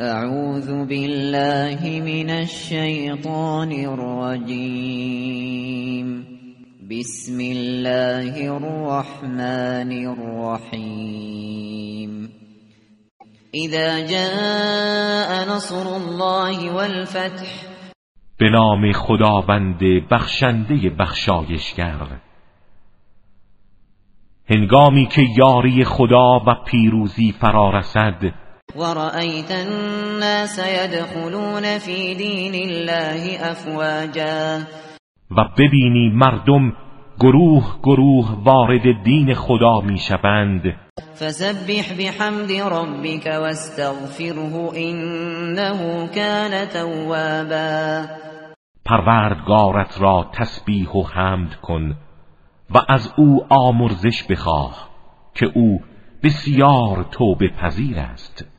اعوذ بالله من الشیطان الرجیم بسم الله الرحمن الرحیم اذا جاء نصر الله والفتح. به نام خداوند بخشنده بخشایشگر. هنگامی که یاری خدا و پیروزی فرا رسد ورأيت الناس يدخلون في دين الله افواجا و ببینی مردم گروه گروه وارد دین خدا می‌شوند فسبح بحمد ربك واستغفره انه كان توابا. پروردگارت را تسبیح و حمد کن و از او آمرزش بخواه که او بسیار توبه پذیر است.